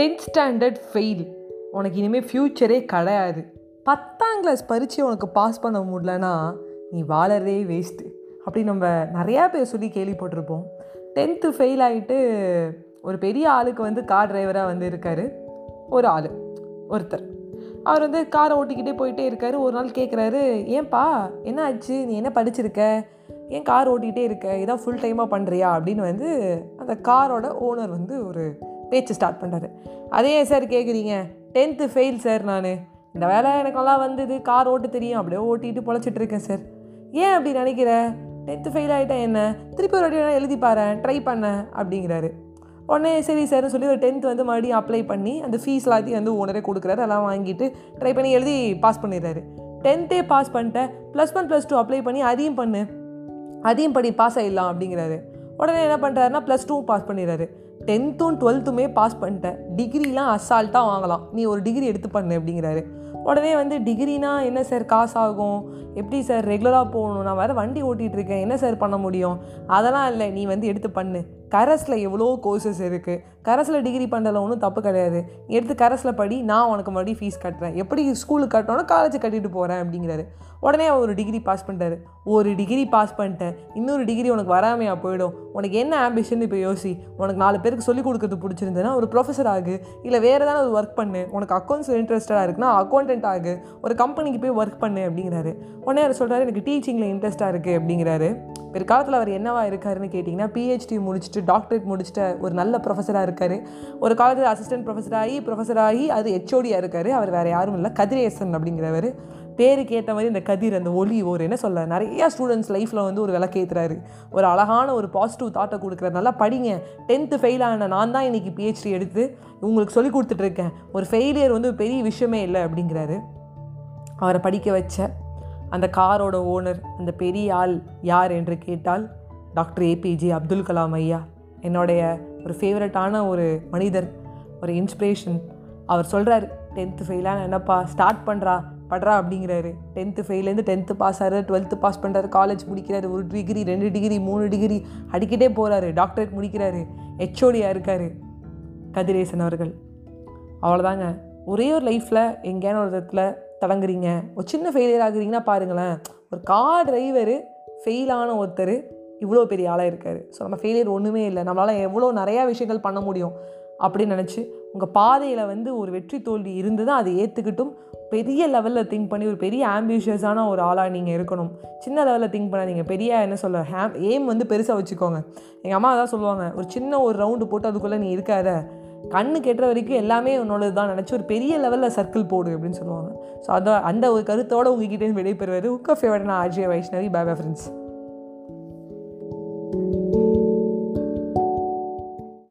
Tenth standard fail உனக்கு இனிமேல் ஃப்யூச்சரே கிடையாது. பத்தாம் கிளாஸ் பரீட்சை உனக்கு பாஸ் பண்ண முடியலன்னா நீ வாழறதே வேஸ்ட்டு அப்படி நம்ம நிறையா பேர் சொல்லி கேள்விப்பட்டிருப்போம். டென்த்து ஃபெயில் ஆகிட்டு ஒரு பெரிய ஆளுக்கு வந்து கார் டிரைவராக வந்து இருக்கார். ஒரு ஆள் ஒருத்தர். அவர் வந்து காரை ஓட்டிக்கிட்டே போயிட்டே இருக்காரு. ஒரு நாள் கேட்குறாரு ஏன்பா என்ன ஆச்சு? நீ என்ன படிச்சிருக்க? ஏன் கார் ஓட்டிகிட்டே இருக்க? இதான் ஃபுல் டைமாக பண்ணுறியா அப்படின்னு வந்து அந்த காரோட ஓனர் வந்து ஒரு பேச்சு ஸ்டார்ட் பண்ணுறாரு அதே ஏன் சார் கேட்குறீங்க டென்த்து ஃபெயில் சார் நான். இந்த வேலை எனக்கு நல்லா வந்தது. கார் ஓட்ட தெரியும். அப்படியே ஓட்டிட்டு பொழைச்சிட்டு இருக்கேன் சார் ஏன் அப்படி நினைக்கிற? டென்த்து ஃபெயில் ஆகிட்டேன் என்ன? திருப்பி ஒரு வாட்டி எழுதி பாரு ட்ரை பண்ணேன் அப்படிங்கிறாரு. உடனே சரி சார்னு சொல்லி ஒரு டென்த் வந்து மறுபடியும் அப்ளை பண்ணி அந்த ஃபீஸ் எல்லாத்தையும் வந்து ஓனரே கொடுக்குறாரு. எல்லாம் வாங்கிட்டு ட்ரை பண்ணி எழுதி பாஸ் பண்ணிடுறாரு. டென்த்தே பாஸ் பண்ணிட்டேன். Plus one plus two apply பண்ணி அதையும் பண்ணு. அதையும் படி பாஸ் ஆகிடலாம் அப்படிங்கிறாரு. உடனே என்ன பண்ணுறாருன்னா ப்ளஸ் டூ பாஸ் பண்ணிடுறாரு. டென்த்தும் டுவெல்த்துமே பாஸ் பண்ணிட்டேன். டிகிரிலாம் அசால்ட்டாக வாங்கலாம். நீ ஒரு டிகிரி எடுத்து பண்ணு அப்படிங்கிறாரு. உடனே வந்து டிகிரினா என்ன சார் காசு ஆகும்? எப்படி சார் ரெகுலராக போகணும்? நான் வேறு வண்டி ஓட்டிகிட்டு இருக்கேன் என்ன சார் பண்ண முடியும்? அதெல்லாம் இல்லை நீ வந்து எடுத்து பண்ணு. கரஸில் எவ்வளோ கோர்சஸ் இருக்குது கரஸில் டிகிரி பண்ணுறதுல ஒன்றும் தப்பு கிடையாது. எடுத்து கரஸில் படி நான் உனக்கு மறுபடியும் ஃபீஸ் கட்டுறேன். எப்படி ஸ்கூலுக்கு கட்டணும் காலேஜ் கட்டிட்டு போகிறேன் அப்படிங்கிறாரு. உடனே அவர் ஒரு டிகிரி பாஸ் பண்ணிட்டாரு. ஒரு டிகிரி பாஸ் பண்ணிட்டேன். இன்னொரு டிகிரி உனக்கு வராமையா போயிடும். உனக்கு என்ன ஆம்பிஷன் இப்போ யோசி. உனக்கு நாலு பேர் பேருக்கு சொல்லிக் கொடுக்கறது பிடிச்சிருந்ததுன்னா ஒரு ப்ரொஃபஸர் ஆகு இல்லை வேறு ஏதாவது ஒரு ஒர்க் பண்ணு உனக்கு அக்கௌண்ட்ஸ் இன்ட்ரெஸ்டடாக இருக்குன்னா அக்கௌண்டன்ட் ஆகு ஒரு கம்பெனிக்கு போய் ஒர்க் பண்ணு அப்படிங்கிறாரு. உடனே அவர் சொல்கிறாரு எனக்கு டீச்சிங்கில் இன்ட்ரெஸ்ட்டாக இருக்குது அப்படிங்கிறாரு. பிற்காலத்தில் அவர் என்னவா இருக்காருன்னு கேட்டிங்கன்னா பிஹெச்டி முடிச்சுட்டு டாக்டரேட் முடிச்சுட்டு ஒரு நல்ல ப்ரொஃபஸராக இருக்கார். ஒரு காலத்தில் அசிஸ்டன்ட் ப்ரொஃபஸர் ஆகி ப்ரொஃபஸர் ஆகி அது ஹெச்ஓடியாக இருக்கார். அவர் வேறு யாரும் இல்லை கதிரேசன் அப்படிங்கிறவர். பேருக்கு ஏற்ற மாதிரி இந்த கதிர் அந்த ஒளி ஒரு என்ன சொல்ல நிறைய ஸ்டூடெண்ட்ஸ் லைஃப்பில் வந்து ஒரு விளக்கேற்றுறாரு ஒரு அழகான ஒரு பாசிட்டிவ் தாட்டை கொடுக்குறதுனால நல்லா படிங்க. டென்த்து ஃபெயில் ஆன நான் தான் இன்றைக்கி பிஹெச்டி எடுத்து உங்களுக்கு சொல்லி கொடுத்துட்ருக்கேன் ஒரு ஃபெயிலியர் வந்து ஒரு பெரிய விஷயமே இல்லை அப்படிங்கிறாரு. அவரை படிக்க வச்ச அந்த காரோட ஓனர் அந்த பெரிய ஆள் யார் என்று கேட்டால் டாக்டர் ஏபிஜே அப்துல் கலாம் ஐயா. என்னுடைய ஒரு ஃபேவரட்டான ஒரு மனிதர் ஒரு இன்ஸ்பிரேஷன் அவர் சொல்கிறாரு டென்த்து ஃபெயிலான என்னப்பா ஸ்டார்ட் பண்ணுறா படுறா அப்படிங்கிறாரு. டென்த்து ஃபெயிலேருந்து டென்த்து பாஸ் ஆகிறாரு டுவெல்த்து பாஸ் பண்ணுறாரு காலேஜ் முடிக்கிறாரு ஒரு டிகிரி ரெண்டு டிகிரி மூணு டிகிரி அடிக்கிட்டே போகிறாரு டாக்டரேட் முடிக்கிறாரு ஹெச்ஓடியாக இருக்கார் கதிரேசன் அவர்கள். அவ்வளோதாங்க ஒரே ஒரு லைஃப்பில் எங்கேயான ஒரு இடத்துல தொடங்குறீங்க. ஒரு சின்ன ஃபெயிலியர் ஆகுறீங்கன்னா பாருங்களேன். ஒரு கார் டிரைவரு ஃபெயிலான ஒருத்தர் இவ்வளோ பெரிய ஆளாக இருக்கார். ஸோ நம்ம ஃபெயிலியர் ஒன்றுமே இல்லை. நம்மளால் எவ்வளோ நிறையா விஷயங்கள் பண்ண முடியும். அப்படின்னு நினச்சி உங்கள் பாதையில் வந்து ஒரு வெற்றி தோல்வி இருந்து தான் அதை ஏற்றுக்கிட்டும் பெரிய லெவலில் திங்க் பண்ணி ஒரு பெரிய ஆம்பிஷியஸான ஒரு ஆளாக நீங்கள் இருக்கணும். சின்ன லெவலில் திங்க் பண்ணாதீங்க. பெரிய என்ன சொல்ல ஹேம் எய்ம் வந்து பெருசாக வச்சுக்கோங்க. எங்கள் அம்மா அதான் சொல்லுவாங்க ஒரு சின்ன ஒரு ரவுண்டு போட்டு அதுக்குள்ளே நீ இருக்காத. கண்ணு கெட்டுற வரைக்கும் எல்லாமே உன்னோடது தான். நினச்சி ஒரு பெரிய லெவலில் சர்க்கிள் போடு அப்படின்னு சொல்லுவாங்க. ஸோ அதை அந்த ஒரு கருத்தோடு உங்ககிட்ட விடைபெறுவது உக்க ஃபேவரட் நான் RJ Vaishnavi. Bye bye friends